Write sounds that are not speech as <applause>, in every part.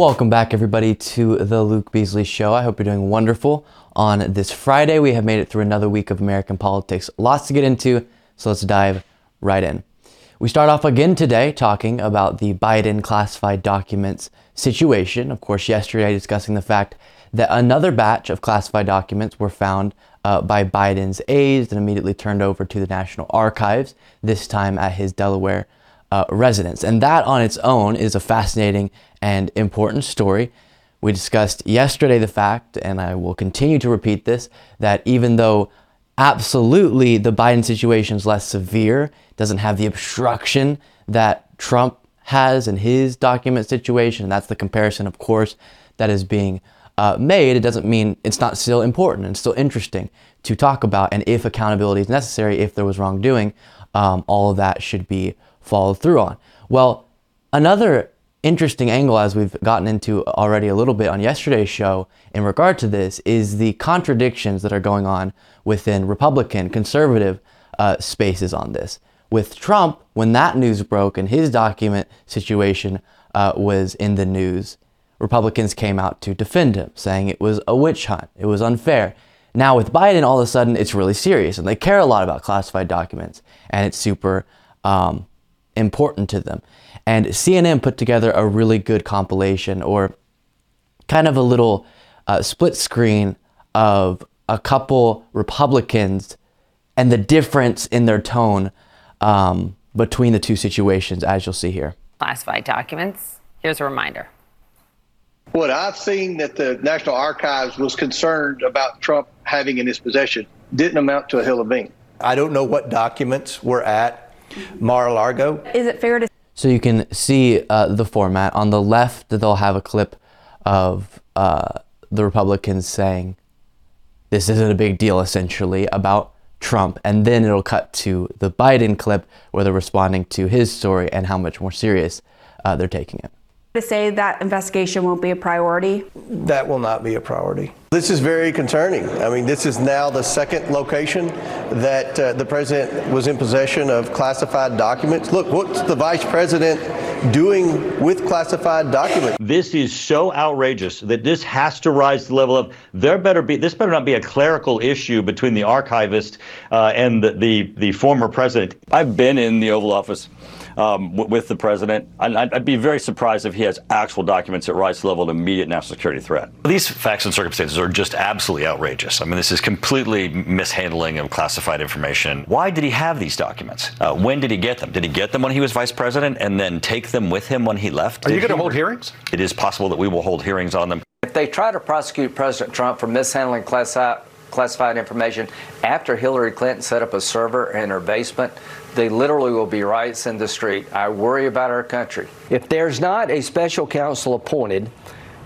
Welcome back, everybody, to the Luke Beasley Show. I hope you're doing wonderful on this Friday. We have made it through another week of American politics. Lots to get into, so let's dive right in. We start off again today talking about the Biden classified documents situation. Of course, yesterday discussing the fact that another batch of classified documents were found uh, by Biden's aides and immediately turned over to the National Archives, this time at his Delaware uh, residence. And that on its own is a fascinating and important story. We discussed yesterday the fact, and I will continue to repeat this, that even though absolutely the Biden situation is less severe, doesn't have the obstruction that Trump has in his document situation, that's the comparison, of course, that is being uh, made, it doesn't mean it's not still important and still interesting to talk about. And if accountability is necessary, if there was wrongdoing, um, all of that should be followed through on. Well, another interesting angle, as we've gotten into already a little bit on yesterday's show in regard to this, is the contradictions that are going on within Republican, conservative uh, spaces on this. With Trump, when that news broke and his document situation uh, was in the news, Republicans came out to defend him, saying it was a witch hunt, it was unfair. Now, with Biden, all of a sudden, it's really serious, and they care a lot about classified documents, and it's super um, important to them. And CNN put together a really good compilation, or kind of a little uh, split screen of a couple Republicans and the difference in their tone um, between the two situations, as you'll see here. Classified documents. Here's a reminder. What I've seen that the National Archives was concerned about Trump having in his possession didn't amount to a hill of beans. I don't know what documents were at Mar-a-Lago. Is it fair to So you can see uh, the format. On the left, they'll have a clip of uh, the Republicans saying, this isn't a big deal, essentially, about Trump. And then it'll cut to the Biden clip where they're responding to his story and how much more serious uh, they're taking it. To say that investigation won't be a priority? That will not be a priority. This is very concerning. I mean, this is now the second location that uh, the president was in possession of classified documents. Look, what's the vice president doing with classified documents? This is so outrageous that this has to rise to the level of there better be this better not be a clerical issue between the archivist uh, and the, the the former president. I've been in the Oval Office um, w- with the president. I'd, I'd be very surprised if he has actual documents that rise to the level of immediate national security threat. These facts and circumstances are just absolutely outrageous. I mean, this is completely mishandling of classified information. Why did he have these documents? Uh, when did he get them? Did he get them when he was vice president and then take them with him when he left? Are you going to hold hearings? It is possible that we will hold hearings on them. If they try to prosecute President Trump for mishandling classi- classified information after Hillary Clinton set up a server in her basement, they literally will be riots in the street. I worry about our country. If there's not a special counsel appointed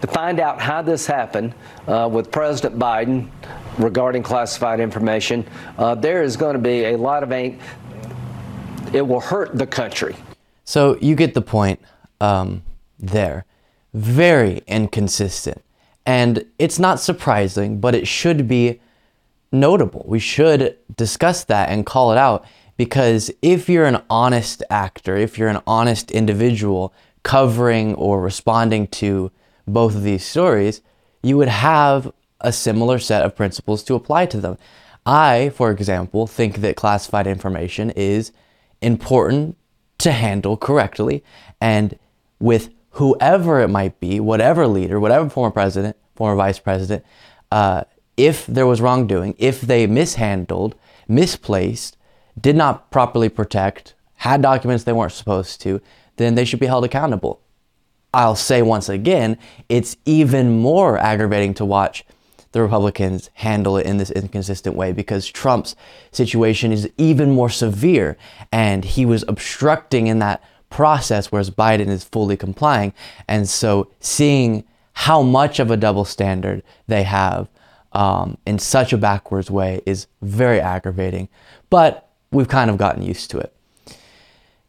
to find out how this happened uh, with President Biden regarding classified information, uh, there is going to be a lot of ink. it will hurt the country. So you get the point um, there. Very inconsistent. And it's not surprising, but it should be notable. We should discuss that and call it out because if you're an honest actor, if you're an honest individual covering or responding to both of these stories, you would have a similar set of principles to apply to them. I, for example, think that classified information is important to handle correctly and with whoever it might be, whatever leader, whatever former president, former vice president, uh, if there was wrongdoing, if they mishandled, misplaced, did not properly protect, had documents they weren't supposed to, then they should be held accountable. I'll say once again, it's even more aggravating to watch the Republicans handle it in this inconsistent way because Trump's situation is even more severe and he was obstructing in that process, whereas Biden is fully complying. And so seeing how much of a double standard they have um, in such a backwards way is very aggravating. But we've kind of gotten used to it.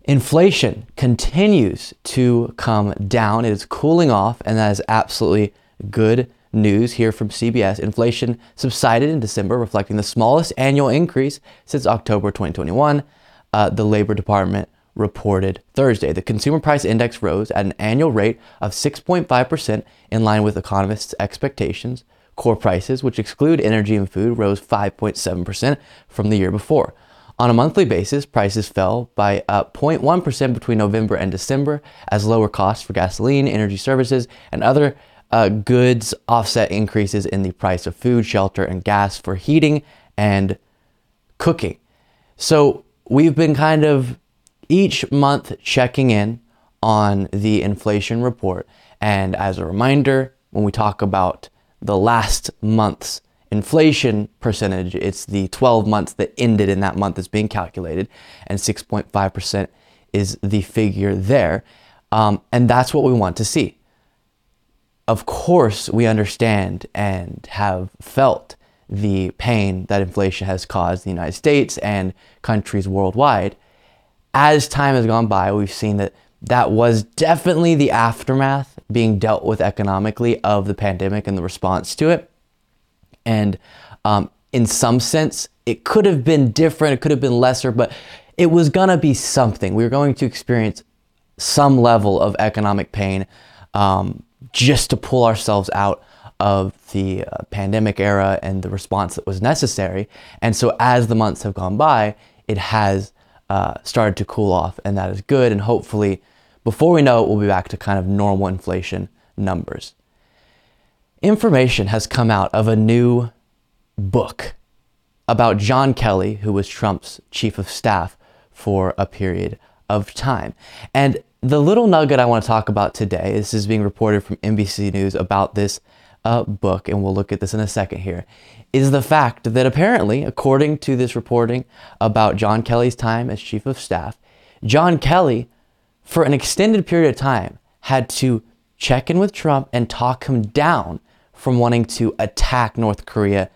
Inflation continues to come down. It is cooling off, and that is absolutely good news here from CBS. Inflation subsided in December, reflecting the smallest annual increase since October 2021. Uh, the Labor Department reported Thursday. The consumer price index rose at an annual rate of 6.5% in line with economists' expectations. Core prices, which exclude energy and food, rose 5.7% from the year before. On a monthly basis, prices fell by uh, 0.1% between November and December as lower costs for gasoline, energy services, and other uh, goods offset increases in the price of food, shelter, and gas for heating and cooking. So we've been kind of each month checking in on the inflation report. And as a reminder, when we talk about the last month's inflation percentage, it's the 12 months that ended in that month that's being calculated, and 6.5% is the figure there. Um, and that's what we want to see. Of course, we understand and have felt the pain that inflation has caused the United States and countries worldwide. As time has gone by, we've seen that that was definitely the aftermath being dealt with economically of the pandemic and the response to it. And um, in some sense, it could have been different, it could have been lesser, but it was to be something. We were going to experience some level of economic pain um, just to pull ourselves out of the uh, pandemic era and the response that was necessary. And so, as the months have gone by, it has uh, started to cool off, and that is good. And hopefully, before we know it, we'll be back to kind of normal inflation numbers. Information has come out of a new book about John Kelly, who was Trump's chief of staff for a period of time. And the little nugget I want to talk about today, this is being reported from NBC News about this uh, book, and we'll look at this in a second here, is the fact that apparently, according to this reporting about John Kelly's time as chief of staff, John Kelly, for an extended period of time, had to check in with Trump and talk him down from wanting to attack North Korea,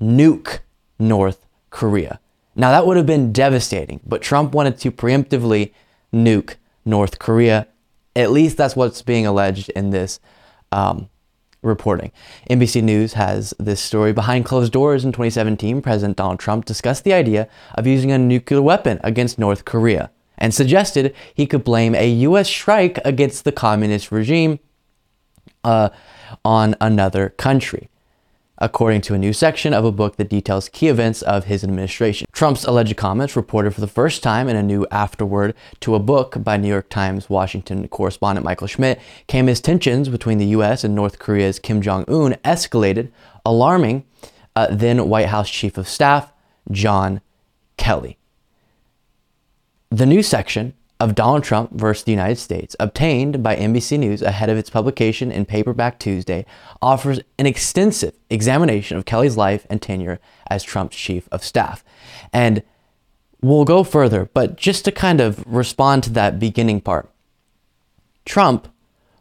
nuke North Korea. Now, that would have been devastating, but Trump wanted to preemptively nuke North Korea. At least that's what's being alleged in this um, reporting. NBC News has this story. Behind closed doors in 2017, President Donald Trump discussed the idea of using a nuclear weapon against North Korea and suggested he could blame a U.S. strike against the communist regime uh, on another country according to a new section of a book that details key events of his administration. Trump's alleged comments, reported for the first time in a new afterword to a book by New York Times Washington correspondent Michael Schmidt, came as tensions between the U.S. and North Korea's Kim Jong un escalated, alarming uh, then White House Chief of Staff John Kelly. The new section of Donald Trump versus the United States, obtained by NBC News ahead of its publication in paperback Tuesday, offers an extensive examination of Kelly's life and tenure as Trump's chief of staff. And we'll go further, but just to kind of respond to that beginning part, Trump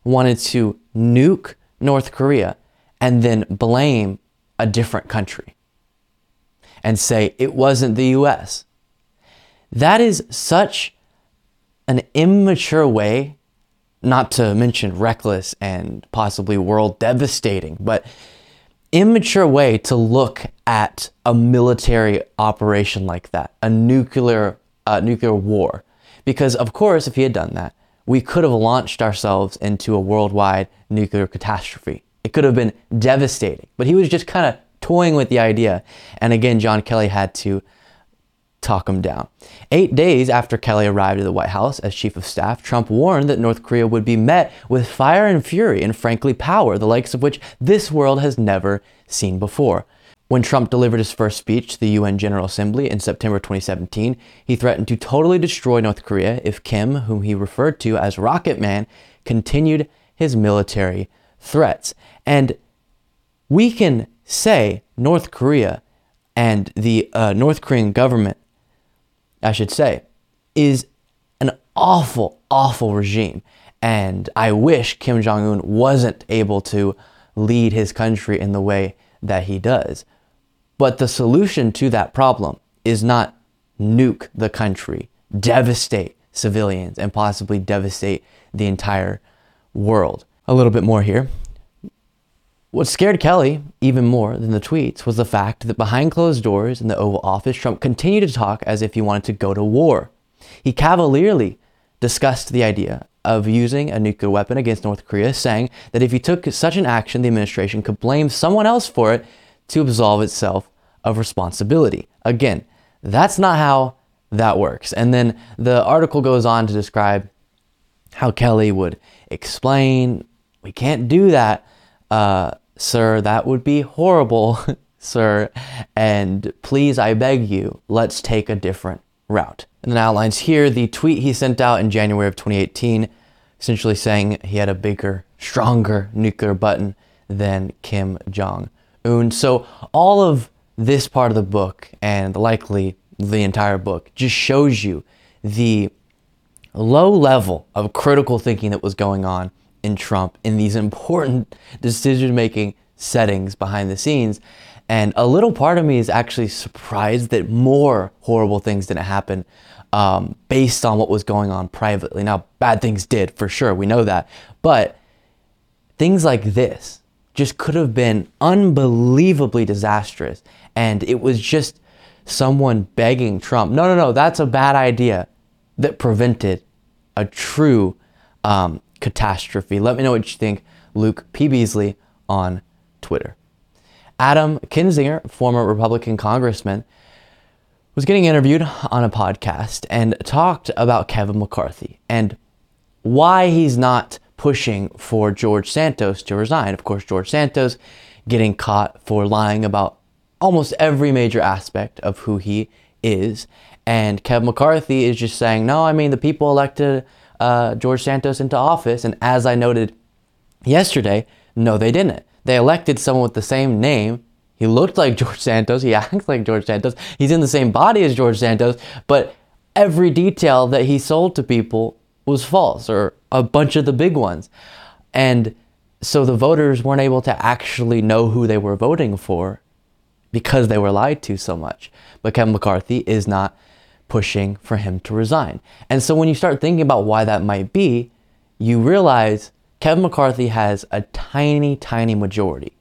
wanted to nuke North Korea and then blame a different country and say it wasn't the US. That is such an immature way, not to mention reckless and possibly world devastating, but immature way to look at a military operation like that, a nuclear uh, nuclear war. Because of course, if he had done that, we could have launched ourselves into a worldwide nuclear catastrophe. It could have been devastating. But he was just kind of toying with the idea. And again, John Kelly had to talk him down. Eight days after Kelly arrived at the White House as chief of staff, Trump warned that North Korea would be met with fire and fury and frankly power, the likes of which this world has never seen before. When Trump delivered his first speech to the UN General Assembly in September 2017, he threatened to totally destroy North Korea if Kim, whom he referred to as Rocket Man, continued his military threats. And we can say North Korea and the uh, North Korean government I should say, is an awful, awful regime. And I wish Kim Jong un wasn't able to lead his country in the way that he does. But the solution to that problem is not nuke the country, devastate civilians, and possibly devastate the entire world. A little bit more here. What scared Kelly even more than the tweets was the fact that behind closed doors in the Oval Office, Trump continued to talk as if he wanted to go to war. He cavalierly discussed the idea of using a nuclear weapon against North Korea, saying that if he took such an action, the administration could blame someone else for it to absolve itself of responsibility. Again, that's not how that works. And then the article goes on to describe how Kelly would explain, we can't do that, uh, sir. That would be horrible, <laughs> sir. And please, I beg you, let's take a different route. And then outlines here the tweet he sent out in January of 2018, essentially saying he had a bigger, stronger nuclear button than Kim Jong Un. So all of this part of the book and likely the entire book just shows you the low level of critical thinking that was going on in Trump in these important decision making settings behind the scenes. And a little part of me is actually surprised that more horrible things didn't happen um, based on what was going on privately. Now, bad things did for sure, we know that. But things like this just could have been unbelievably disastrous. And it was just someone begging Trump, no, no, no, that's a bad idea that prevented a true um, catastrophe. Let me know what you think. Luke P. Beasley on Twitter. Adam Kinzinger, former Republican congressman, was getting interviewed on a podcast and talked about Kevin McCarthy and why he's not pushing for George Santos to resign. Of course, George Santos getting caught for lying about almost every major aspect of who he is. And Kevin McCarthy is just saying, no, I mean, the people elected uh, George Santos into office. And as I noted yesterday, no, they didn't. They elected someone with the same name. He looked like <laughs> George Santos. He <laughs> acts like George Santos. He's in the same body as George Santos. But every detail that he sold to people was false, or a bunch of the big ones. And so the voters weren't able to actually know who they were voting for because they were lied to so much. But Kevin McCarthy is not pushing for him to resign. And so when you start thinking about why that might be, you realize Kevin McCarthy has a tiny, tiny majority.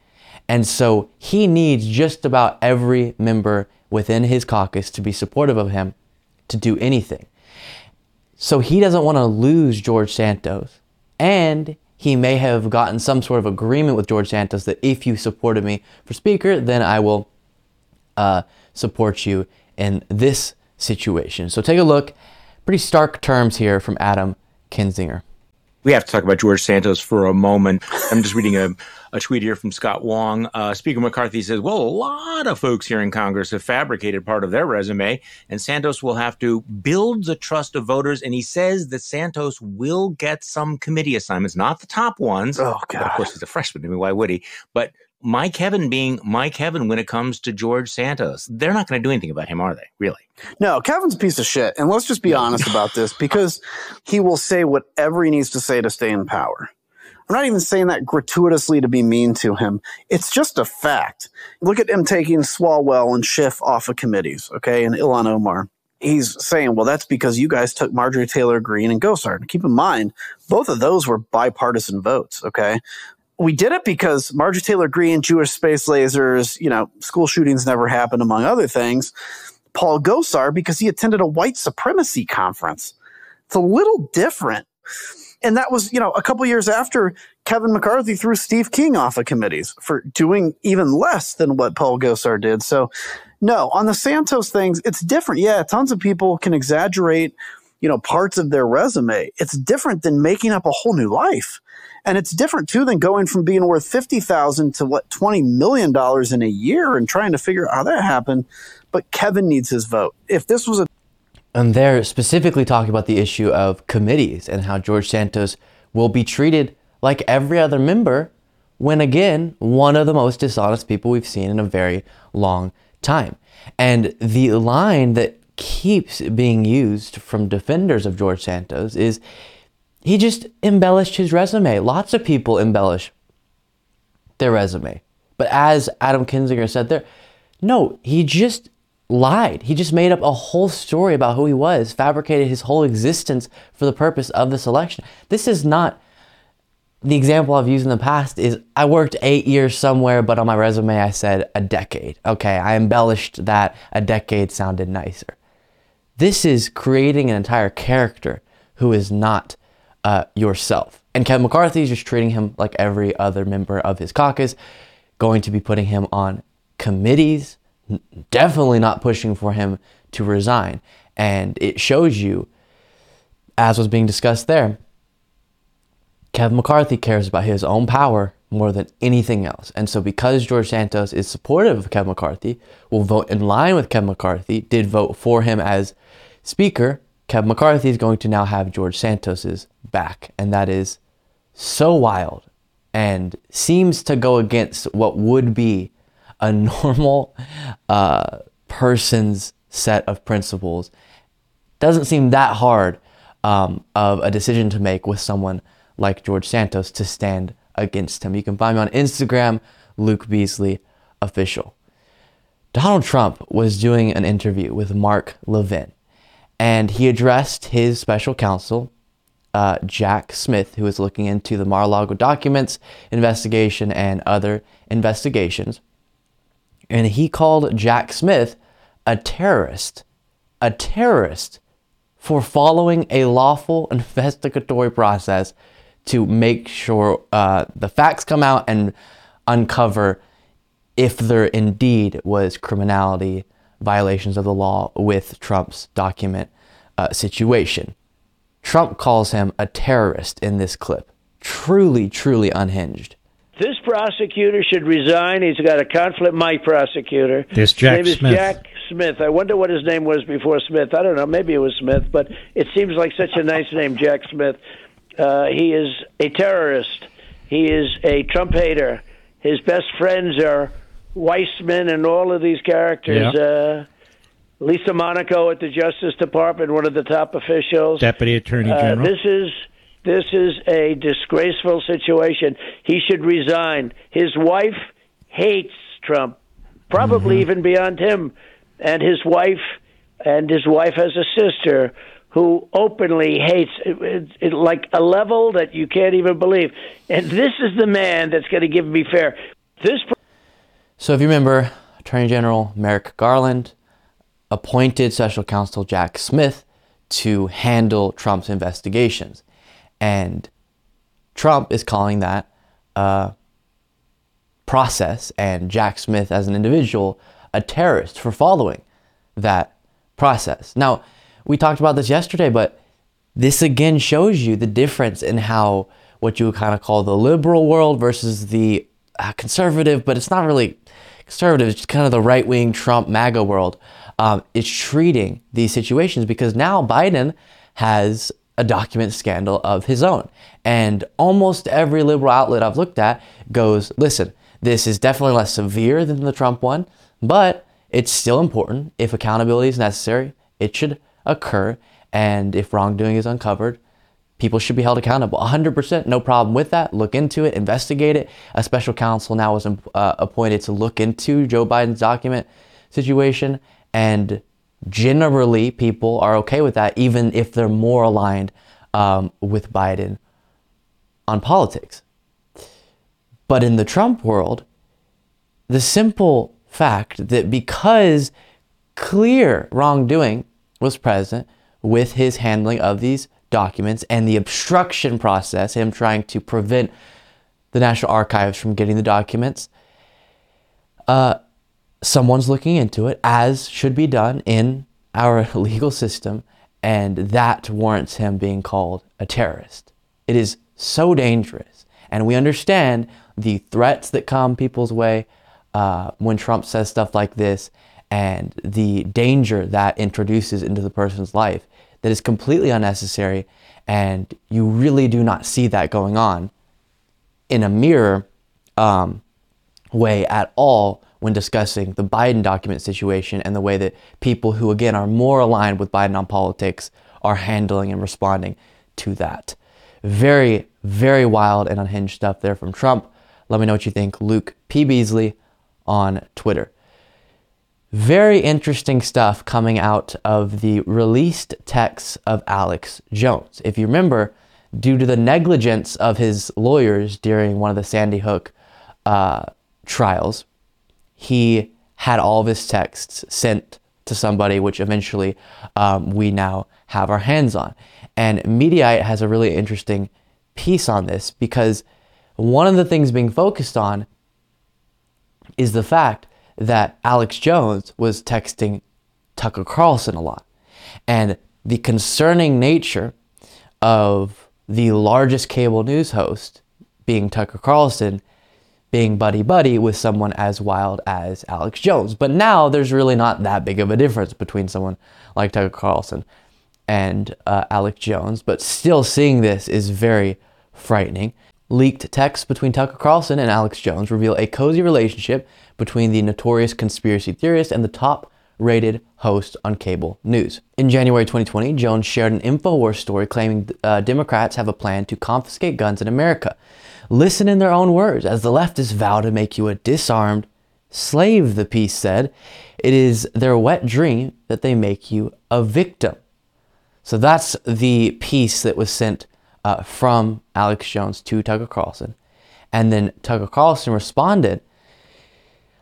And so he needs just about every member within his caucus to be supportive of him to do anything. So he doesn't want to lose George Santos. And he may have gotten some sort of agreement with George Santos that if you supported me for Speaker, then I will uh, support you in this situation. So take a look. Pretty stark terms here from Adam Kinzinger. We have to talk about George Santos for a moment. I'm just reading a, a tweet here from Scott Wong. Uh, Speaker McCarthy says, Well, a lot of folks here in Congress have fabricated part of their resume, and Santos will have to build the trust of voters. And he says that Santos will get some committee assignments, not the top ones. Oh, God. Of course, he's a freshman. I mean, why would he? But Mike Kevin being Mike Kevin when it comes to George Santos. They're not going to do anything about him, are they? Really? No, Kevin's a piece of shit. And let's just be honest about this because he will say whatever he needs to say to stay in power. I'm not even saying that gratuitously to be mean to him. It's just a fact. Look at him taking Swalwell and Schiff off of committees, okay, and Ilhan Omar. He's saying, well, that's because you guys took Marjorie Taylor Greene and Gosar. And keep in mind, both of those were bipartisan votes, okay? We did it because Marjorie Taylor Greene, Jewish space lasers, you know, school shootings never happened, among other things. Paul Gosar, because he attended a white supremacy conference. It's a little different. And that was, you know, a couple years after Kevin McCarthy threw Steve King off of committees for doing even less than what Paul Gosar did. So, no, on the Santos things, it's different. Yeah, tons of people can exaggerate, you know, parts of their resume. It's different than making up a whole new life. And it's different too than going from being worth 50,000 to what 20 million dollars in a year and trying to figure out how that happened. But Kevin needs his vote. If this was a and they're specifically talking about the issue of committees and how George Santos will be treated like every other member when again one of the most dishonest people we've seen in a very long time. And the line that keeps being used from defenders of George Santos is he just embellished his resume. Lots of people embellish their resume. But as Adam Kinzinger said there, no, he just lied. He just made up a whole story about who he was, fabricated his whole existence for the purpose of this election. This is not the example I've used in the past is I worked eight years somewhere, but on my resume I said a decade. Okay, I embellished that a decade sounded nicer. This is creating an entire character who is not uh, yourself. And Kevin McCarthy is just treating him like every other member of his caucus, going to be putting him on committees, definitely not pushing for him to resign. And it shows you, as was being discussed there, Kevin McCarthy cares about his own power more than anything else. And so, because George Santos is supportive of Kevin McCarthy, will vote in line with Kevin McCarthy, did vote for him as Speaker, Kevin McCarthy is going to now have George Santos's back. And that is so wild and seems to go against what would be a <laughs> normal uh, person's set of principles. Doesn't seem that hard um, of a decision to make with someone like George Santos to stand against him. You can find me on Instagram, Luke Beasley Official. Donald Trump was doing an interview with Mark Levin, and he addressed his special counsel, uh, Jack Smith, who is looking into the Mar-a-Lago documents investigation and other investigations. And he called Jack Smith a terrorist, a terrorist for following a lawful <laughs> investigatory process to make sure uh, the facts come out and uncover if there indeed was criminality, violations of the law with Trump's document uh, situation. Trump calls him a terrorist in this clip. Truly, truly unhinged. This prosecutor should resign. He's got a conflict. My prosecutor. This Jack his name Smith. Is Jack Smith. I wonder what his name was before Smith. I don't know. Maybe it was Smith, but it seems like such a nice name, Jack Smith. Uh, he is a terrorist. He is a Trump hater. His best friends are Weissman and all of these characters. Yeah. Uh, Lisa Monaco at the Justice Department, one of the top officials. Deputy Attorney Uh, General. this is this is a disgraceful situation. He should resign. His wife hates Trump, probably Mm-hmm. even beyond him, and his wife and his wife has a sister who openly hates it, it, it like a level that you can't even believe. And this is the man that's going to give me fair. This So if you remember, Attorney General Merrick Garland appointed Special Counsel Jack Smith to handle Trump's investigations. And Trump is calling that a process and Jack Smith as an individual a terrorist for following that process. Now, we talked about this yesterday, but this again shows you the difference in how what you would kind of call the liberal world versus the uh, conservative, but it's not really conservative, it's just kind of the right wing Trump MAGA world um, is treating these situations because now Biden has a document scandal of his own. And almost every liberal outlet I've looked at goes, listen, this is definitely less severe than the Trump one, but it's still important. If accountability is necessary, it should occur. And if wrongdoing is uncovered, people should be held accountable. 100%, no problem with that. Look into it, investigate it. A special counsel now was uh, appointed to look into Joe Biden's document situation. And generally, people are okay with that, even if they're more aligned um, with Biden on politics. But in the Trump world, the simple fact that because clear wrongdoing was present with his handling of these documents and the obstruction process, him trying to prevent the National Archives from getting the documents, uh, someone's looking into it, as should be done in our <laughs> legal system, and that warrants him being called a terrorist. It is so dangerous. And we understand the threats that come people's way uh, when Trump says stuff like this and the danger that introduces into the person's life that is completely unnecessary. And you really do not see that going on in a mirror um, way at all when discussing the Biden document situation and the way that people who, again, are more aligned with Biden on politics are handling and responding to that. Very, very wild and unhinged stuff there from Trump. Let me know what you think. Luke P. Beasley on Twitter. Very interesting stuff coming out of the released texts of Alex Jones. If you remember, due to the negligence of his lawyers during one of the Sandy Hook uh, trials, he had all of his texts sent to somebody, which eventually um, we now have our hands on. And Mediaite has a really interesting piece on this because one of the things being focused on is the fact that Alex Jones was texting Tucker Carlson a lot. And the concerning nature of the largest cable news host being Tucker Carlson being buddy buddy with someone as wild as Alex Jones. But now there's really not that big of a difference between someone like Tucker Carlson and uh, Alex Jones. But still, seeing this is very frightening. Leaked texts between Tucker Carlson and Alex Jones reveal a cozy relationship between the notorious conspiracy theorist and the top rated host on cable news. In January 2020, Jones shared an InfoWars story claiming uh, Democrats have a plan to confiscate guns in America. Listen in their own words as the leftists vow to make you a disarmed slave, the piece said. It is their wet dream that they make you a victim. So that's the piece that was sent uh, from Alex Jones to Tucker Carlson. And then Tucker Carlson responded,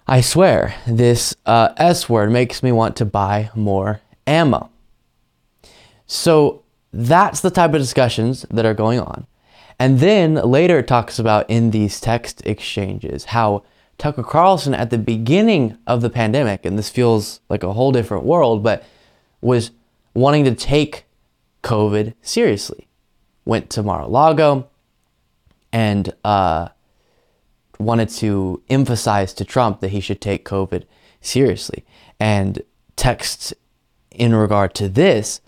I swear, this uh, S word makes me want to buy more ammo. So that's the type of discussions that are going on. And then later it talks about in these text exchanges how Tucker Carlson at the beginning of the pandemic, and this feels like a whole different world, but was wanting to take COVID seriously. Went to Mar a Lago and uh, wanted to emphasize to Trump that he should take COVID seriously. And texts in regard to this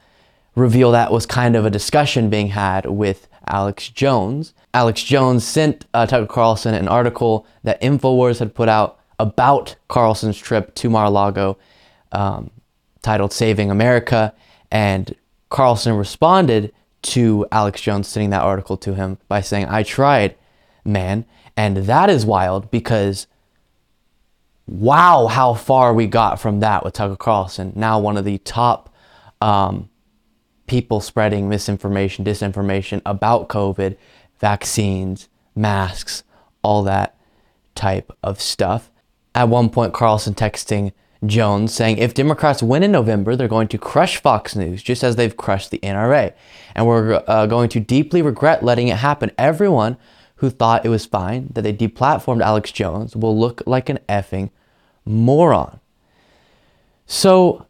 reveal that was kind of a discussion being had with Alex Jones. Alex Jones sent uh, Tucker Carlson an article that InfoWars had put out about Carlson's trip to Mar-a-Lago um, titled Saving America. And Carlson responded to Alex Jones sending that article to him by saying, I tried, man. And that is wild because wow, how far we got from that with Tucker Carlson. Now, one of the top um, people spreading misinformation, disinformation about COVID, vaccines, masks, all that type of stuff. At one point, Carlson texting Jones saying, if Democrats win in November, they're going to crush Fox News just as they've crushed the NRA. And we're uh, going to deeply regret letting it happen. Everyone who thought it was fine that they deplatformed Alex Jones will look like an effing moron. So,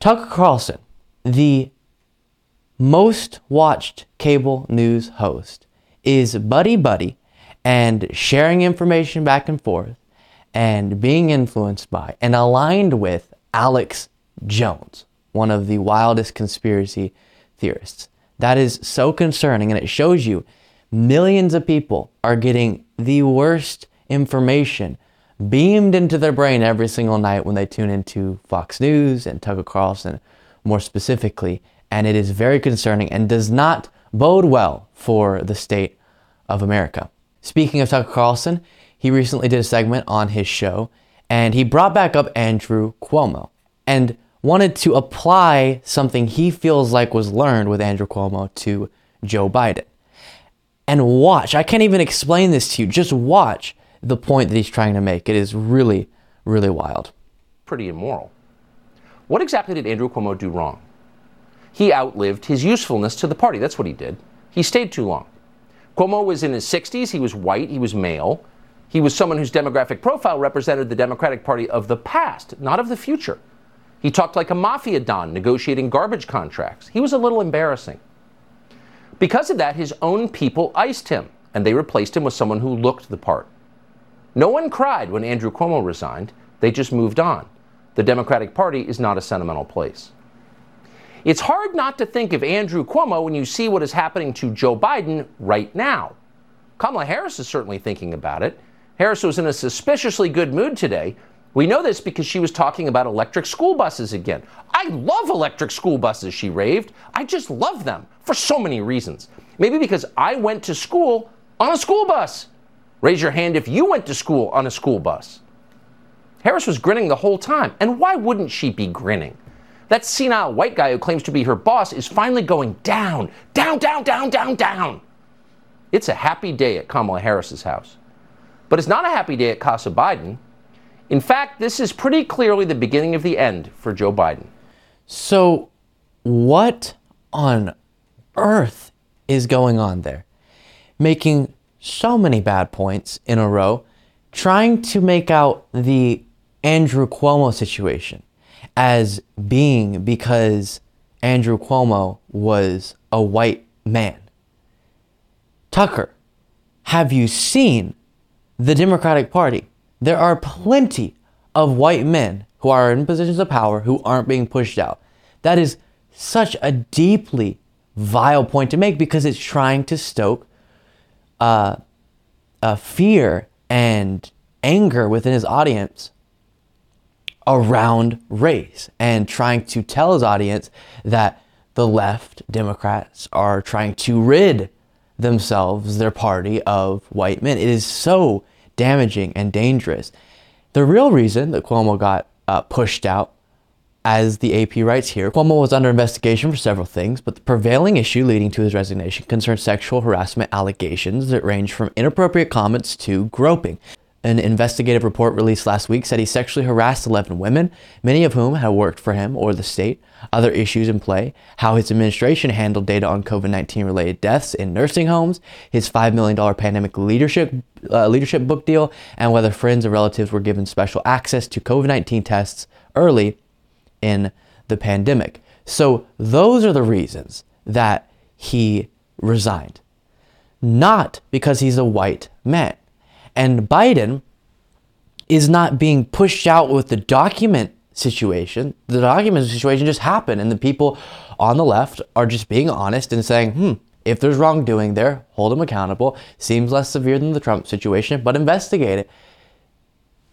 Tucker Carlson, the most watched cable news host, is buddy buddy and sharing information back and forth and being influenced by and aligned with Alex Jones, one of the wildest conspiracy theorists. That is so concerning, and it shows you millions of people are getting the worst information beamed into their brain every single night when they tune into Fox News and Tucker Carlson more specifically. And it is very concerning and does not bode well for the state of America. Speaking of Tucker Carlson, he recently did a segment on his show and he brought back up Andrew Cuomo and wanted to apply something he feels like was learned with Andrew Cuomo to Joe Biden and watch. I can't even explain this to you. Just watch the point that he's trying to make. It is really, really wild. Pretty immoral. What exactly did Andrew Cuomo do wrong? He outlived his usefulness to the party. That's what he did. He stayed too long. Cuomo was in his 60s. He was white. He was male. He was someone whose demographic profile represented the Democratic Party of the past, not of the future. He talked like a mafia don negotiating garbage contracts. He was a little embarrassing. Because of that, his own people iced him, and they replaced him with someone who looked the part. No one cried when Andrew Cuomo resigned, they just moved on. The Democratic Party is not a sentimental place. It's hard not to think of Andrew Cuomo when you see what is happening to Joe Biden right now. Kamala Harris is certainly thinking about it. Harris was in a suspiciously good mood today. We know this because she was talking about electric school buses again. I love electric school buses, she raved. I just love them for so many reasons. Maybe because I went to school on a school bus. Raise your hand if you went to school on a school bus. Harris was grinning the whole time. And why wouldn't she be grinning? That senile white guy who claims to be her boss is finally going down, down, down, down, down, down. It's a happy day at Kamala Harris's house. But it's not a happy day at Casa Biden. In fact, this is pretty clearly the beginning of the end for Joe Biden. So, what on earth is going on there? Making so many bad points in a row, trying to make out the Andrew Cuomo situation as being because Andrew Cuomo was a white man. Tucker, have you seen the Democratic Party? There are plenty of white men who are in positions of power who aren't being pushed out. That is such a deeply vile point to make because it's trying to stoke uh, a fear and anger within his audience around race and trying to tell his audience that the left Democrats are trying to rid themselves, their party, of white men. It is so damaging and dangerous. The real reason that Cuomo got uh, pushed out, as the AP writes here, Cuomo was under investigation for several things, but the prevailing issue leading to his resignation concerned sexual harassment allegations that range from inappropriate comments to groping. An investigative report released last week said he sexually harassed 11 women, many of whom had worked for him or the state. Other issues in play how his administration handled data on COVID 19 related deaths in nursing homes, his $5 million pandemic leadership, uh, leadership book deal, and whether friends and relatives were given special access to COVID 19 tests early in the pandemic. So, those are the reasons that he resigned, not because he's a white man. And Biden is not being pushed out with the document situation. The document situation just happened, and the people on the left are just being honest and saying, hmm, if there's wrongdoing there, hold them accountable. Seems less severe than the Trump situation, but investigate it.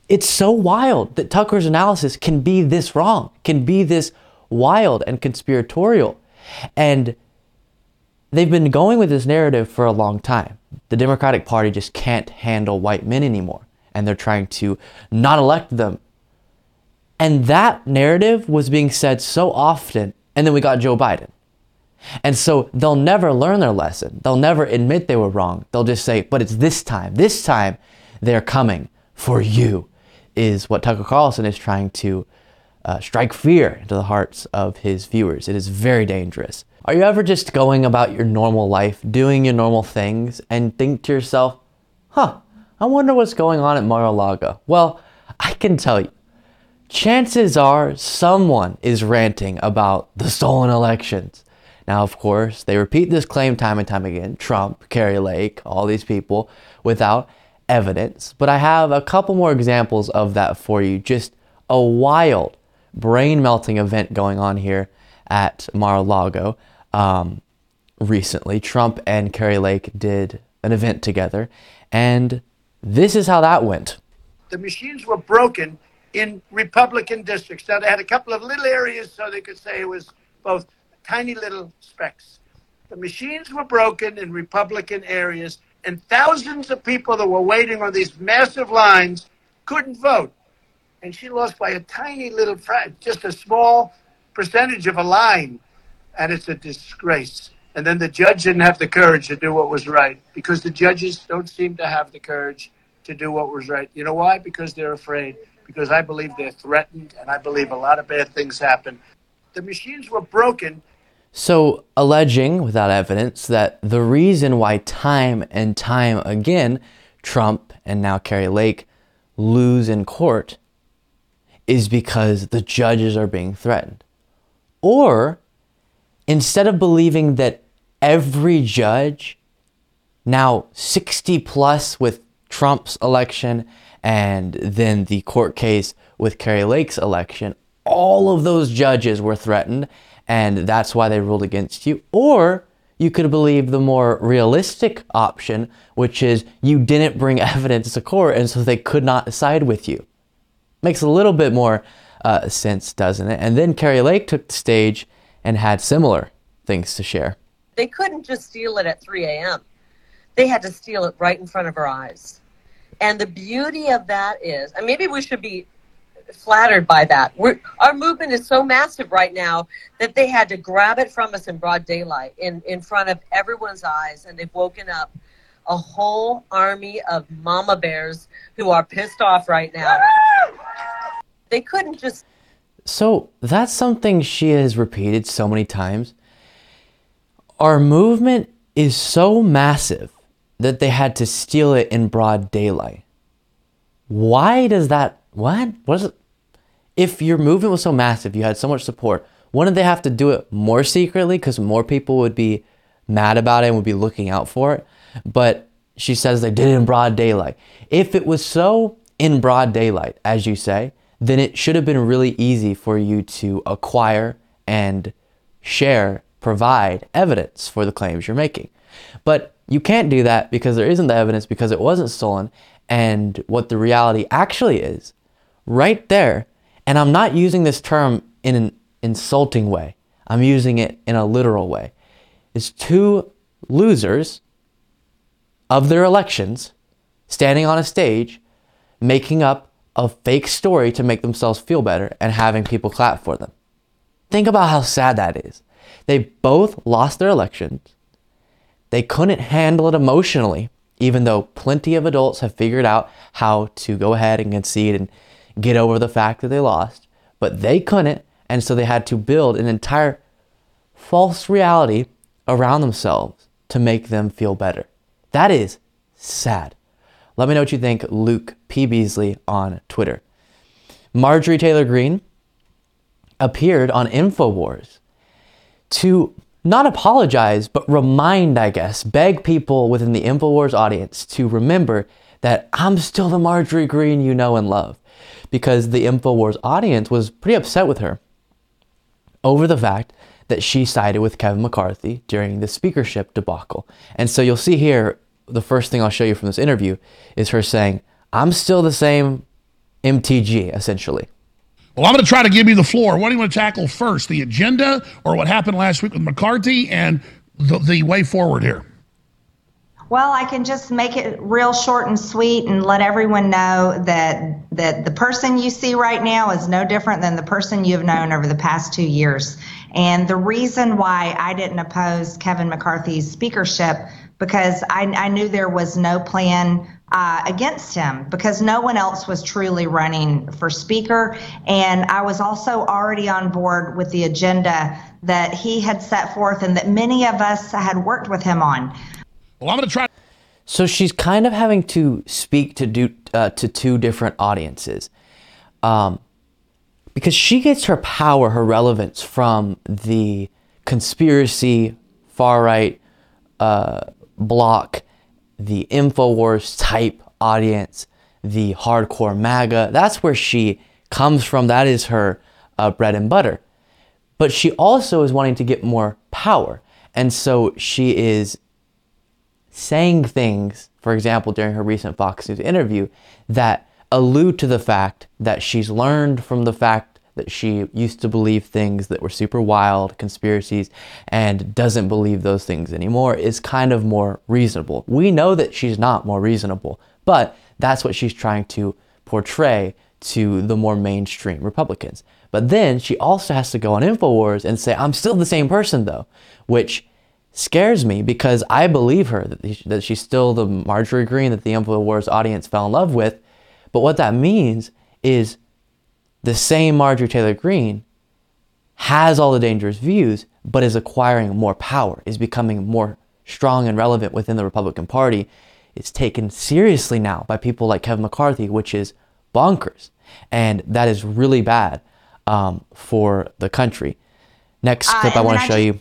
It's so wild that Tucker's analysis can be this wrong, can be this wild and conspiratorial. And they've been going with this narrative for a long time. The Democratic Party just can't handle white men anymore, and they're trying to not elect them. And that narrative was being said so often, and then we got Joe Biden. And so they'll never learn their lesson. They'll never admit they were wrong. They'll just say, but it's this time. This time they're coming for you, is what Tucker Carlson is trying to uh, strike fear into the hearts of his viewers. It is very dangerous. Are you ever just going about your normal life, doing your normal things, and think to yourself, huh, I wonder what's going on at Mar a Lago? Well, I can tell you, chances are someone is ranting about the stolen elections. Now, of course, they repeat this claim time and time again Trump, Kari Lake, all these people without evidence. But I have a couple more examples of that for you. Just a wild, brain melting event going on here at Mar a Lago um, recently. Trump and Kari Lake did an event together, and this is how that went. The machines were broken in Republican districts. Now, they had a couple of little areas so they could say it was both tiny little specks. The machines were broken in Republican areas, and thousands of people that were waiting on these massive lines couldn't vote. And she lost by a tiny little, fraction, just a small percentage of a line and it's a disgrace. And then the judge didn't have the courage to do what was right because the judges don't seem to have the courage to do what was right. You know why? Because they're afraid. Because I believe they're threatened, and I believe a lot of bad things happen. The machines were broken. So, alleging without evidence that the reason why time and time again Trump and now Kari Lake lose in court is because the judges are being threatened. Or instead of believing that every judge, now 60 plus with Trump's election and then the court case with Kari Lake's election, all of those judges were threatened and that's why they ruled against you. Or you could believe the more realistic option, which is you didn't bring <laughs> evidence to court and so they could not side with you. Makes a little bit more uh, sense, doesn't it? And then Kari Lake took the stage and had similar things to share. They couldn't just steal it at 3 a.m. They had to steal it right in front of our eyes. And the beauty of that is, and maybe we should be flattered by that. We're, our movement is so massive right now that they had to grab it from us in broad daylight, in, in front of everyone's eyes, and they've woken up a whole army of mama bears who are pissed off right now. They couldn't just So that's something she has repeated so many times. Our movement is so massive that they had to steal it in broad daylight. Why does that what? What is it? If your movement was so massive, you had so much support, wouldn't they have to do it more secretly because more people would be mad about it and would be looking out for it? But she says they did it in broad daylight. If it was so in broad daylight, as you say, then it should have been really easy for you to acquire and share, provide evidence for the claims you're making. But you can't do that because there isn't the evidence because it wasn't stolen. And what the reality actually is, right there, and I'm not using this term in an insulting way, I'm using it in a literal way, is two losers of their elections standing on a stage making up a fake story to make themselves feel better and having people clap for them. Think about how sad that is. They both lost their elections. They couldn't handle it emotionally, even though plenty of adults have figured out how to go ahead and concede and get over the fact that they lost. But they couldn't, and so they had to build an entire false reality around themselves to make them feel better. That is sad. Let me know what you think, Luke P. Beasley on Twitter. Marjorie Taylor Greene appeared on InfoWars to not apologize, but remind, I guess, beg people within the InfoWars audience to remember that I'm still the Marjorie Greene you know and love. Because the InfoWars audience was pretty upset with her over the fact that she sided with Kevin McCarthy during the speakership debacle. And so you'll see here, the first thing I'll show you from this interview is her saying, I'm still the same MTG, essentially. Well, I'm going to try to give you the floor. What do you want to tackle first, the agenda or what happened last week with McCarthy and the, the way forward here? Well, I can just make it real short and sweet and let everyone know that that the person you see right now is no different than the person you've known over the past two years. And the reason why I didn't oppose Kevin McCarthy's speakership because I, I knew there was no plan uh, against him because no one else was truly running for speaker. And I was also already on board with the agenda that he had set forth and that many of us had worked with him on. Well, I'm going to try. So she's kind of having to speak to do uh, to two different audiences, um, because she gets her power, her relevance from the conspiracy, far right uh, block, the Infowars type audience, the hardcore MAGA. That's where she comes from. That is her uh, bread and butter. But she also is wanting to get more power. And so she is saying things, for example, during her recent Fox News interview, that allude to the fact that she's learned from the fact that she used to believe things that were super wild, conspiracies, and doesn't believe those things anymore is kind of more reasonable. We know that she's not more reasonable, but that's what she's trying to portray to the more mainstream Republicans. But then she also has to go on InfoWars and say, I'm still the same person though, which scares me because I believe her that, that she's still the Marjorie Greene that the InfoWars audience fell in love with. But what that means is the same Marjorie Taylor Greene has all the dangerous views, but is acquiring more power, is becoming more strong and relevant within the Republican Party. It's taken seriously now by people like Kevin McCarthy, which is bonkers. And that is really bad um, for the country. Next Uh, clip I want to show just- you.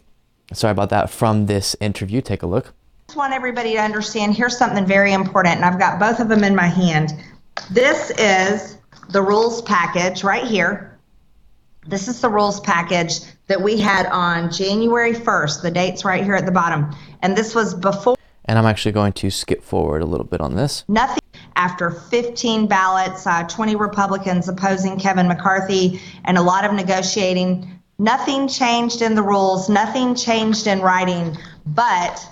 Sorry about that. From this interview, take a look. I just want everybody to understand here's something very important, and I've got both of them in my hand. This is the rules package right here. This is the rules package that we had on January 1st. The date's right here at the bottom. And this was before And I'm actually going to skip forward a little bit on this. nothing after 15 ballots, uh, 20 Republicans opposing Kevin McCarthy, and a lot of negotiating. Nothing changed in the rules, nothing changed in writing, but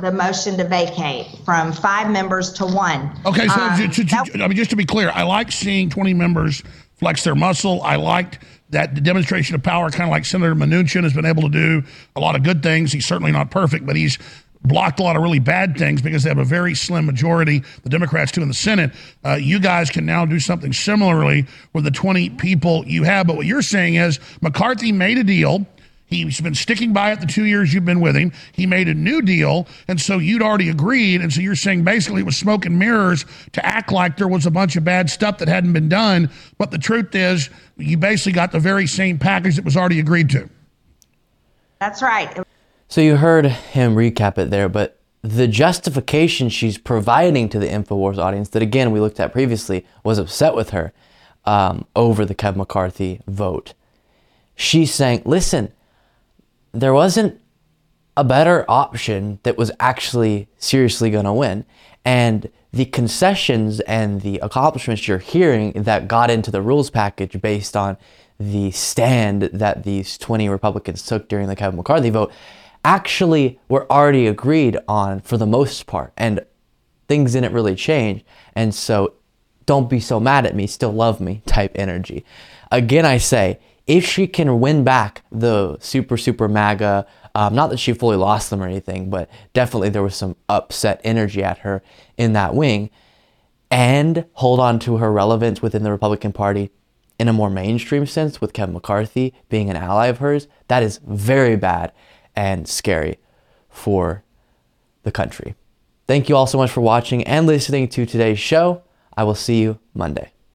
the motion to vacate from five members to one. Okay, so Um, ju- ju- ju- I mean, just to be clear, I like seeing 20 members flex their muscle. I liked that the demonstration of power, kind of like Senator Manchin has been able to do a lot of good things. He's certainly not perfect, but he's blocked a lot of really bad things because they have a very slim majority, the Democrats do in the Senate. Uh, you guys can now do something similarly with the 20 people you have. But what you're saying is McCarthy made a deal. He's been sticking by it the two years you've been with him. He made a new deal, and so you'd already agreed. And so you're saying basically it was smoke and mirrors to act like there was a bunch of bad stuff that hadn't been done. But the truth is, you basically got the very same package that was already agreed to. That's right. So you heard him recap it there, but the justification she's providing to the InfoWars audience, that again we looked at previously, was upset with her um, over the Kevin McCarthy vote. She's saying, listen, there wasn't a better option that was actually seriously going to win. And the concessions and the accomplishments you're hearing that got into the rules package based on the stand that these 20 Republicans took during the Kevin McCarthy vote actually were already agreed on for the most part. And things didn't really change. And so don't be so mad at me, still love me type energy. Again, I say, if she can win back the super, super MAGA, um, not that she fully lost them or anything, but definitely there was some upset energy at her in that wing, and hold on to her relevance within the Republican Party in a more mainstream sense, with Kevin McCarthy being an ally of hers, that is very bad and scary for the country. Thank you all so much for watching and listening to today's show. I will see you Monday.